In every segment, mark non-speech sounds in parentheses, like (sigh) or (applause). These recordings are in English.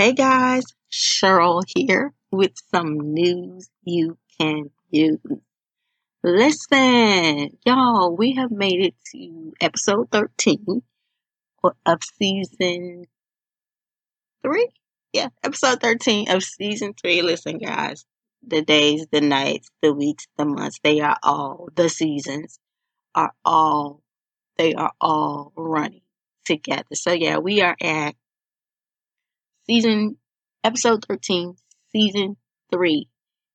Hey guys, Cheryl here with some news you can use. Listen, y'all, we have made it to episode 13 of season three. Yeah, episode 13 of season three. Listen, guys, the days, the nights, the weeks, the months, they are all, the seasons are all, they are all running together. So yeah, we are at season, episode 13, season three.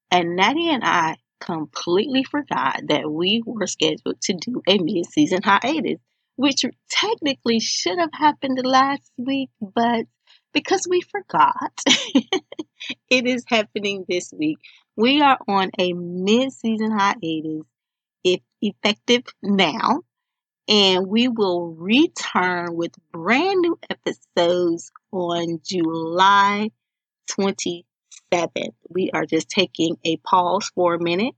And Natty and I completely forgot that we were scheduled to do a mid season hiatus, which technically should have happened last week, but because we forgot, (laughs) it is happening this week. We are on a mid season hiatus, if effective now and we will return with brand new episodes on July 27th. We are just taking a pause for a minute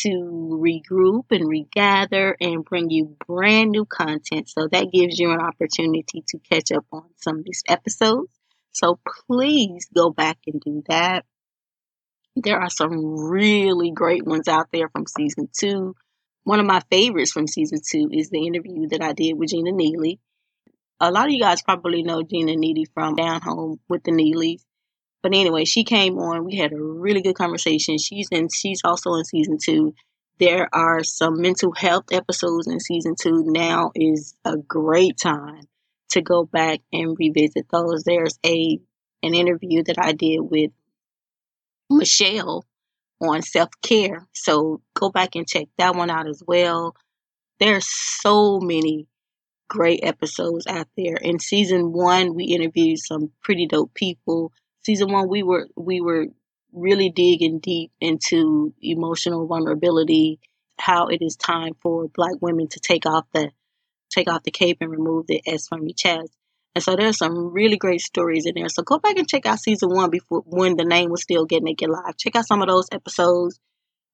to regroup and regather and bring you brand new content. So that gives you an opportunity to catch up on some of these episodes. So please go back and do that. There are some really great ones out there from season two one of my favorites from season two is the interview that I did with Gina Neely. A lot of you guys probably know Gina Neely from Down Home with the Neelys. But anyway, she came on. We had a really good conversation. She's in she's also in season two. There are some mental health episodes in season two. Now is a great time to go back and revisit those. There's a an interview that I did with Michelle on self care. So go back and check that one out as well. There's so many great episodes out there. In season one, we interviewed some pretty dope people. Season one, we were we were really digging deep into emotional vulnerability, how it is time for black women to take off the take off the cape and remove the S from your chest. And so there's some really great stories in there. So go back and check out season one before when the name was still getting Get Naked Live. Check out some of those episodes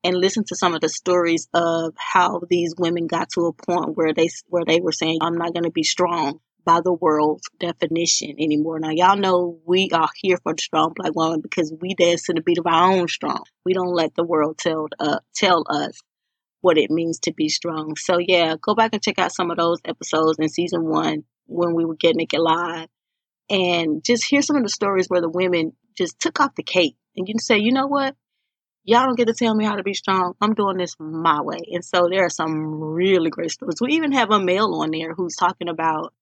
and listen to some of the stories of how these women got to a point where they where they were saying, "I'm not going to be strong." by the world's definition anymore. Now, y'all know we are here for the strong black woman because we dance to the beat of our own strong. We don't let the world tell uh, tell us what it means to be strong. So yeah, go back and check out some of those episodes in season one when we were getting it live and just hear some of the stories where the women just took off the cape and you can say, you know what? Y'all don't get to tell me how to be strong. I'm doing this my way. And so there are some really great stories. We even have a male on there who's talking about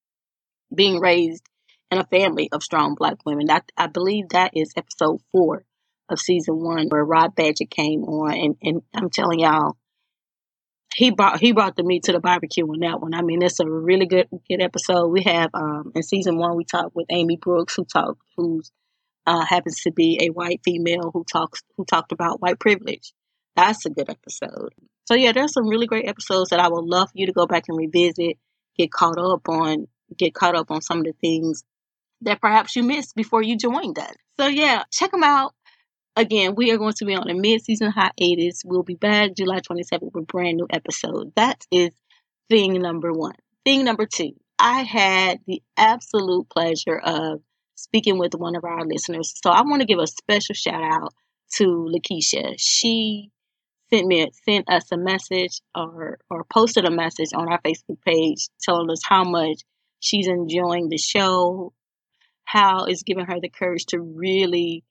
being raised in a family of strong black women. I, I believe that is episode four of season one where Rod Badger came on. And, and I'm telling y'all, he brought he brought the meat to the barbecue on that one. I mean, it's a really good good episode. We have um, in season one we talked with Amy Brooks, who talked who's uh, happens to be a white female who talks who talked about white privilege. That's a good episode. So yeah, there's some really great episodes that I would love for you to go back and revisit, get caught up on, get caught up on some of the things that perhaps you missed before you joined us. So yeah, check them out. Again, we are going to be on a mid-season hiatus. We'll be back July 27th with a brand new episode. That is thing number one. Thing number two, I had the absolute pleasure of speaking with one of our listeners. So I want to give a special shout out to Lakeisha. She sent me sent us a message or or posted a message on our Facebook page telling us how much she's enjoying the show, how it's giving her the courage to really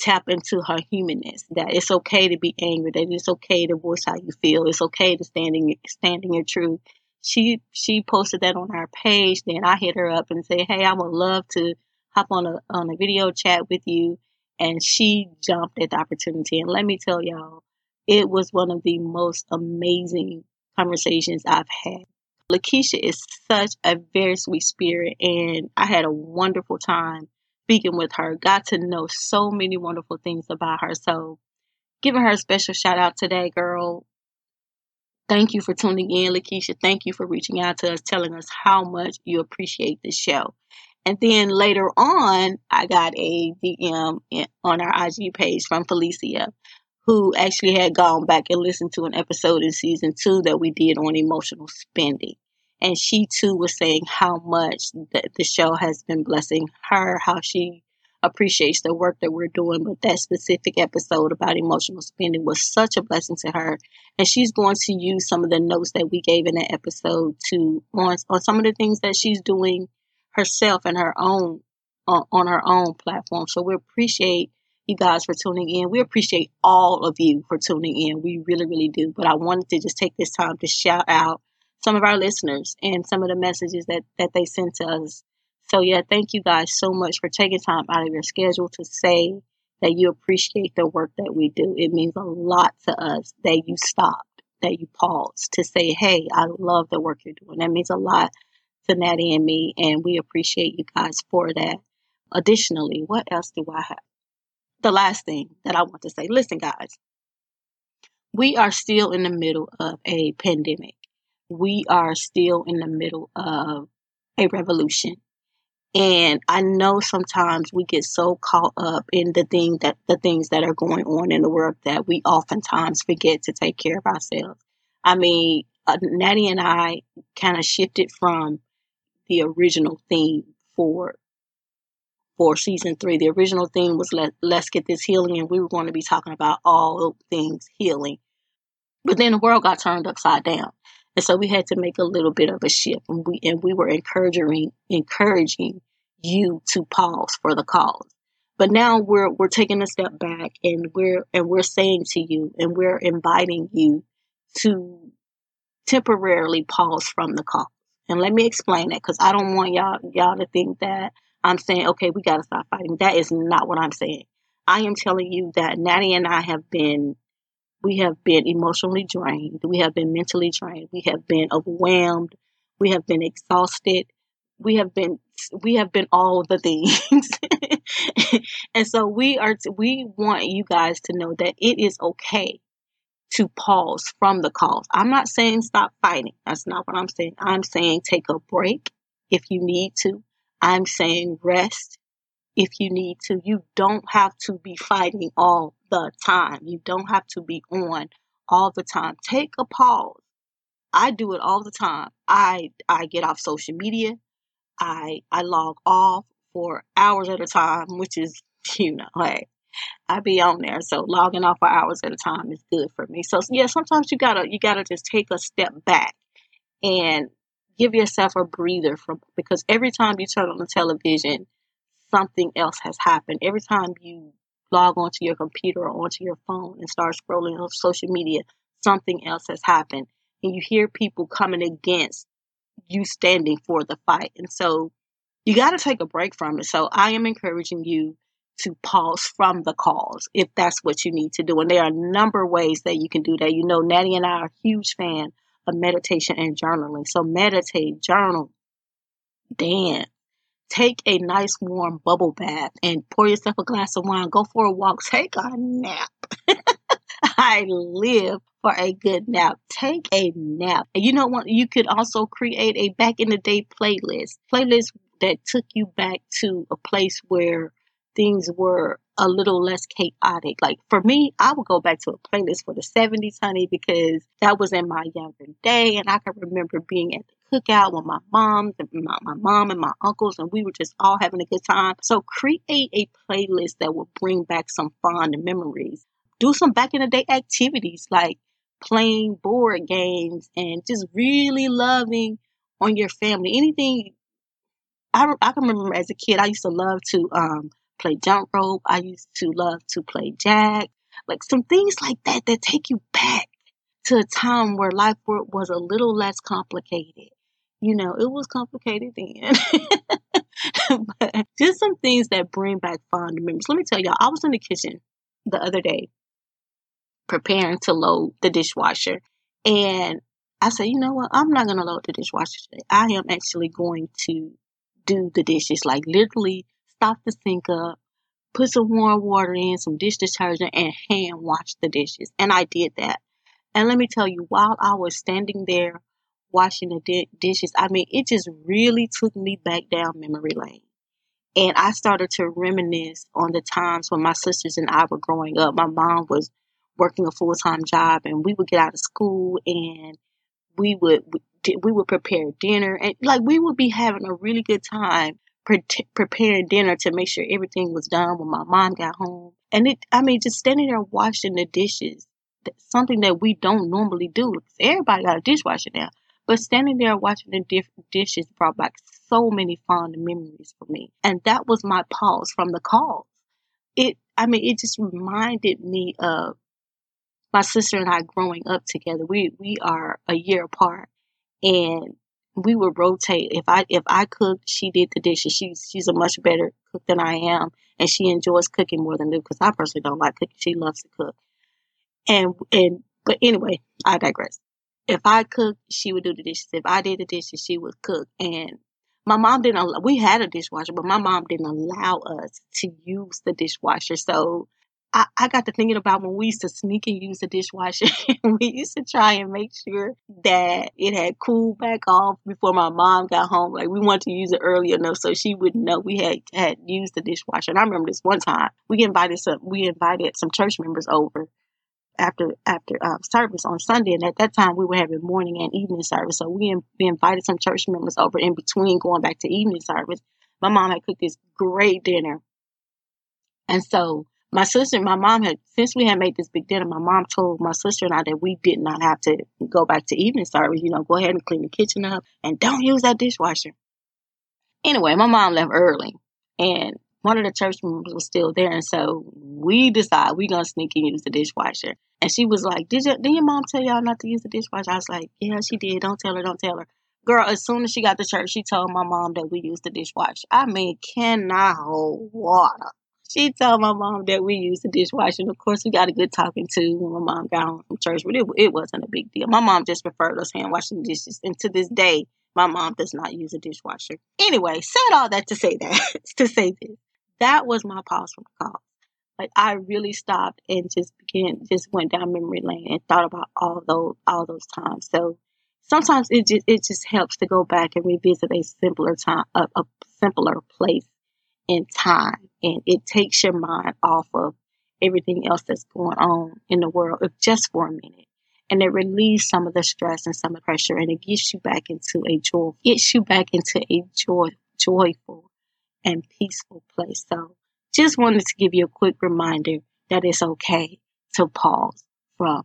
tap into her humanness. That it's okay to be angry. That it's okay to voice how you feel. It's okay to stand in stand in your truth. She she posted that on our page. Then I hit her up and say, Hey, I would love to hop on a on a video chat with you. And she jumped at the opportunity. And let me tell y'all, it was one of the most amazing conversations I've had. Lakeisha is such a very sweet spirit, and I had a wonderful time speaking with her, got to know so many wonderful things about her. So, giving her a special shout out today, girl. Thank you for tuning in, Lakeisha. Thank you for reaching out to us, telling us how much you appreciate the show. And then later on, I got a DM on our IG page from Felicia, who actually had gone back and listened to an episode in season two that we did on emotional spending and she too was saying how much the, the show has been blessing her, how she appreciates the work that we're doing. But that specific episode about emotional spending was such a blessing to her. And she's going to use some of the notes that we gave in that episode to on, on some of the things that she's doing herself and her own on, on her own platform. So we appreciate you guys for tuning in. We appreciate all of you for tuning in. We really, really do. But I wanted to just take this time to shout out some of our listeners and some of the messages that, that they sent to us. So yeah, thank you guys so much for taking time out of your schedule to say that you appreciate the work that we do. It means a lot to us that you stopped, that you paused to say, Hey, I love the work you're doing. That means a lot to Natty and me, and we appreciate you guys for that. Additionally, what else do I have? The last thing that I want to say listen, guys, we are still in the middle of a pandemic. We are still in the middle of a revolution. And I know sometimes we get so caught up in the thing that the things that are going on in the world that we oftentimes forget to take care of ourselves. I mean, uh, Natty and I kind of shifted from the original theme for for season three. The original theme was let let's get this healing, and we were going to be talking about all things healing. But then the world got turned upside down, and so we had to make a little bit of a shift. And we and we were encouraging encouraging you to pause for the cause. But now we're we're taking a step back, and we're and we're saying to you, and we're inviting you to temporarily pause from the cause. And let me explain that because I don't want y'all y'all to think that I'm saying, okay, we got to stop fighting. That is not what I'm saying. I am telling you that Natty and I have been, we have been emotionally drained. We have been mentally drained. We have been overwhelmed. We have been exhausted. We have been, we have been all the things. (laughs) and so we are, we want you guys to know that it is okay to pause from the cause. I'm not saying stop fighting. That's not what I'm saying. I'm saying take a break if you need to. I'm saying rest if you need to. You don't have to be fighting all the time. You don't have to be on all the time. Take a pause. I do it all the time. I I get off social media. I I log off for hours at a time, which is (laughs) you know, hey, I be on there. So logging off for hours at a time is good for me. So yeah, sometimes you gotta you gotta just take a step back and give yourself a breather from because every time you turn on the television, something else has happened. Every time you log onto your computer or onto your phone and start scrolling on social media, something else has happened. And you hear people coming against you standing for the fight. And so you got to take a break from it. So I am encouraging you to pause from the calls if that's what you need to do. And there are a number of ways that you can do that. You know, Natty and I are huge fan of meditation and journaling. So meditate, journal, dance, take a nice warm bubble bath and pour yourself a glass of wine, go for a walk, take a nap. (laughs) I live for a good nap. Take a nap. And you know what? You could also create a back in the day playlist. Playlist that took you back to a place where things were a little less chaotic. Like for me, I would go back to a playlist for the 70s, honey, because that was in my younger day. And I can remember being at the cookout with my mom, my, my mom and my uncles, and we were just all having a good time. So create a playlist that will bring back some fond memories. Do some back in the day activities like playing board games and just really loving on your family. Anything I, I can remember as a kid, I used to love to um, play jump rope. I used to love to play jack. Like some things like that that take you back to a time where life was a little less complicated. You know, it was complicated then. (laughs) but just some things that bring back fond memories. Let me tell y'all, I was in the kitchen the other day preparing to load the dishwasher. And I said, you know what? I'm not going to load the dishwasher today. I am actually going to do the dishes. Like literally stop the sink up, put some warm water in, some dish detergent, and hand wash the dishes. And I did that. And let me tell you, while I was standing there washing the di- dishes, I mean, it just really took me back down memory lane. And I started to reminisce on the times when my sisters and I were growing up. My mom was working a full time job, and we would get out of school and we would we would prepare dinner, and like we would be having a really good time pre- preparing dinner to make sure everything was done when my mom got home. And it, I mean, just standing there washing the dishes, something that we don't normally do. Everybody got a dishwasher now. But standing there watching the diff- dishes brought back so many fond memories for me. And that was my pause from the calls. It, I mean, it just reminded me of my sister and I growing up together. We, we are a year apart and we would rotate. If I, if I cooked, she did the dishes. She's, she's a much better cook than I am. And she enjoys cooking more than me because I personally don't like cooking. She loves to cook. And, and, but anyway, I digress if I cooked, she would do the dishes. If I did the dishes, she would cook. And my mom didn't. We had a dishwasher, but my mom didn't allow us to use the dishwasher. So I, I got to thinking about when we used to sneak and use the dishwasher. (laughs) we used to try and make sure that it had cooled back off before my mom got home. Like we wanted to use it early enough so she wouldn't know we had had used the dishwasher. And I remember this one time we invited some we invited some church members over after after uh, service on Sunday, and at that time we were having morning and evening service. So we we invited some church members over in between going back to evening service. My mom had cooked this great dinner, and so my sister, and my mom had since we had made this big dinner. My mom told my sister and I that we did not have to go back to evening service. You know, go ahead and clean the kitchen up, and don't use that dishwasher. Anyway, my mom left early, and one of the church members was still there, and so we decided we gonna sneak and use the dishwasher. And she was like, "Did your did your mom tell y'all not to use the dishwasher?" I was like, "Yeah, she did. Don't tell her. Don't tell her." Girl, as soon as she got to church, she told my mom that we used the dishwasher. I mean, cannot hold water. She told my mom that we used the dishwasher. And of course, we got a good talking to when my mom got home from church, but it, it wasn't a big deal. My mom just preferred us hand washing dishes. And to this day, my mom does not use a dishwasher. Anyway, said all that to say that, (laughs) to say this that was my pause from the call. Like I really stopped and just began, just went down memory lane and thought about all those, all those times. So sometimes it just, it just helps to go back and revisit a simpler time, a, a simpler place in time. And it takes your mind off of everything else that's going on in the world if just for a minute. And it relieves some of the stress and some of the pressure and it gets you back into a joy, gets you back into a joy, joyful and peaceful place. So just wanted to give you a quick reminder that it's okay to pause from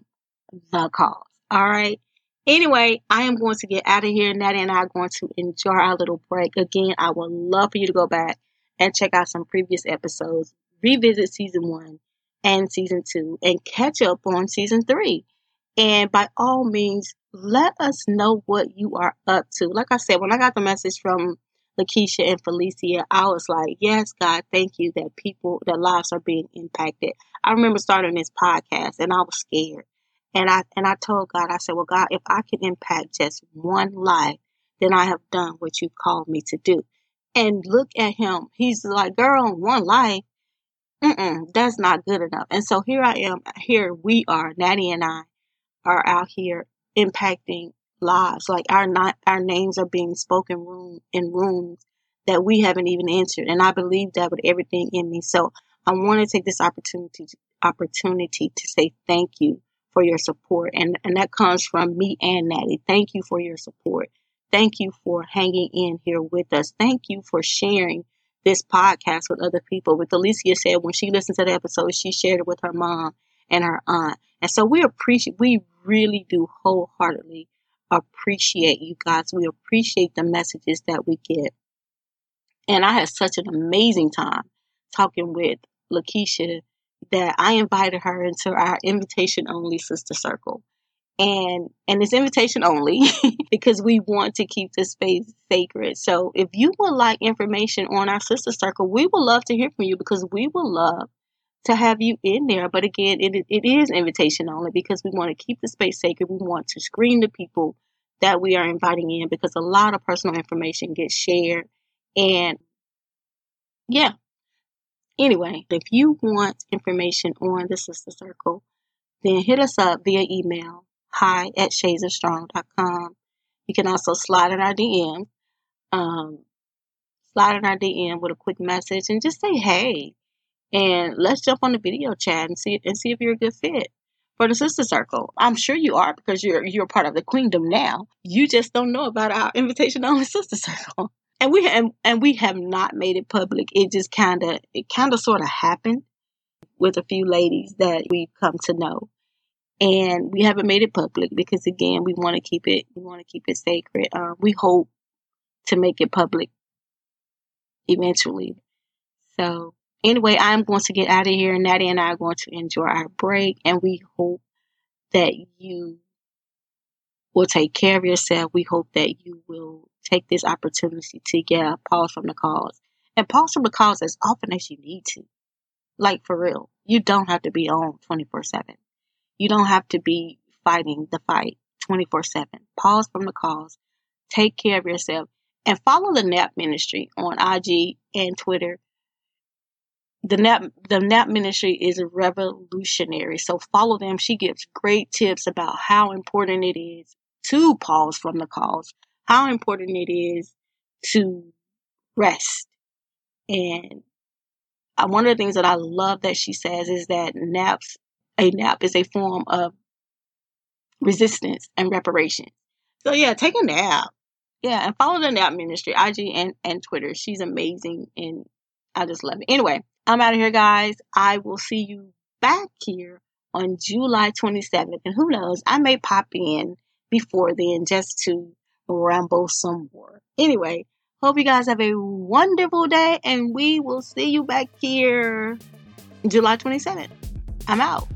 the calls. All right. Anyway, I am going to get out of here. Natty and I are going to enjoy our little break. Again, I would love for you to go back and check out some previous episodes, revisit season one and season two, and catch up on season three. And by all means, let us know what you are up to. Like I said, when I got the message from Lakeisha and Felicia, I was like, yes, God, thank you that people, that lives are being impacted. I remember starting this podcast and I was scared. And I, and I told God, I said, well, God, if I can impact just one life, then I have done what you called me to do. And look at him. He's like, girl, one life. Mm-mm, that's not good enough. And so here I am. Here we are. Natty and I are out here impacting lives. Like our not our names are being spoken room in rooms that we haven't even entered. And I believe that with everything in me. So I want to take this opportunity opportunity to say thank you for your support. And and that comes from me and Natty. Thank you for your support. Thank you for hanging in here with us. Thank you for sharing this podcast with other people. With Alicia said when she listened to the episode, she shared it with her mom and her aunt. And so we appreciate we really do wholeheartedly appreciate you guys. We appreciate the messages that we get. And I had such an amazing time talking with Lakeisha that I invited her into our invitation only sister circle. And and it's invitation only (laughs) because we want to keep this space sacred. So if you would like information on our sister circle, we would love to hear from you because we would love to have you in there. But again, it, it is invitation only because we want to keep the space sacred. We want to screen the people that we are inviting in because a lot of personal information gets shared. And yeah. Anyway, if you want information on the Sister Circle, then hit us up via email, hi at shadesofstrong.com. You can also slide in our DM, um, slide in our DM with a quick message and just say, hey, and let's jump on the video chat and see and see if you're a good fit for the sister circle. I'm sure you are because you're you're part of the queendom now. You just don't know about our invitation only sister circle. (laughs) and we and, and we have not made it public. It just kind of it kind of sort of happened with a few ladies that we've come to know. And we haven't made it public because again, we want to keep it we want to keep it sacred. Um, we hope to make it public eventually. So anyway, I'm going to get out of here. Natty and I are going to enjoy our break, and we hope that you will take care of yourself. We hope that you will take this opportunity to get a pause from the calls and pause from the calls as often as you need to. Like for real, you don't have to be on 24 7. You don't have to be fighting the fight 24 7. Pause from the calls, take care of yourself, and follow the NAP ministry on IG and Twitter. The NAP the NAP ministry is revolutionary, so follow them. She gives great tips about how important it is to pause from the calls, how important it is to rest. And uh, one of the things that I love that she says is that naps a nap is a form of resistance and reparation. So yeah, take a nap yeah, and follow the Nap Ministry, IG and, and Twitter. She's amazing and I just love it. Anyway, I'm out of here, guys. I will see you back here on July 27th. And who knows, I may pop in before then just to ramble some more. Anyway, hope you guys have a wonderful day and we will see you back here July 27th. I'm out.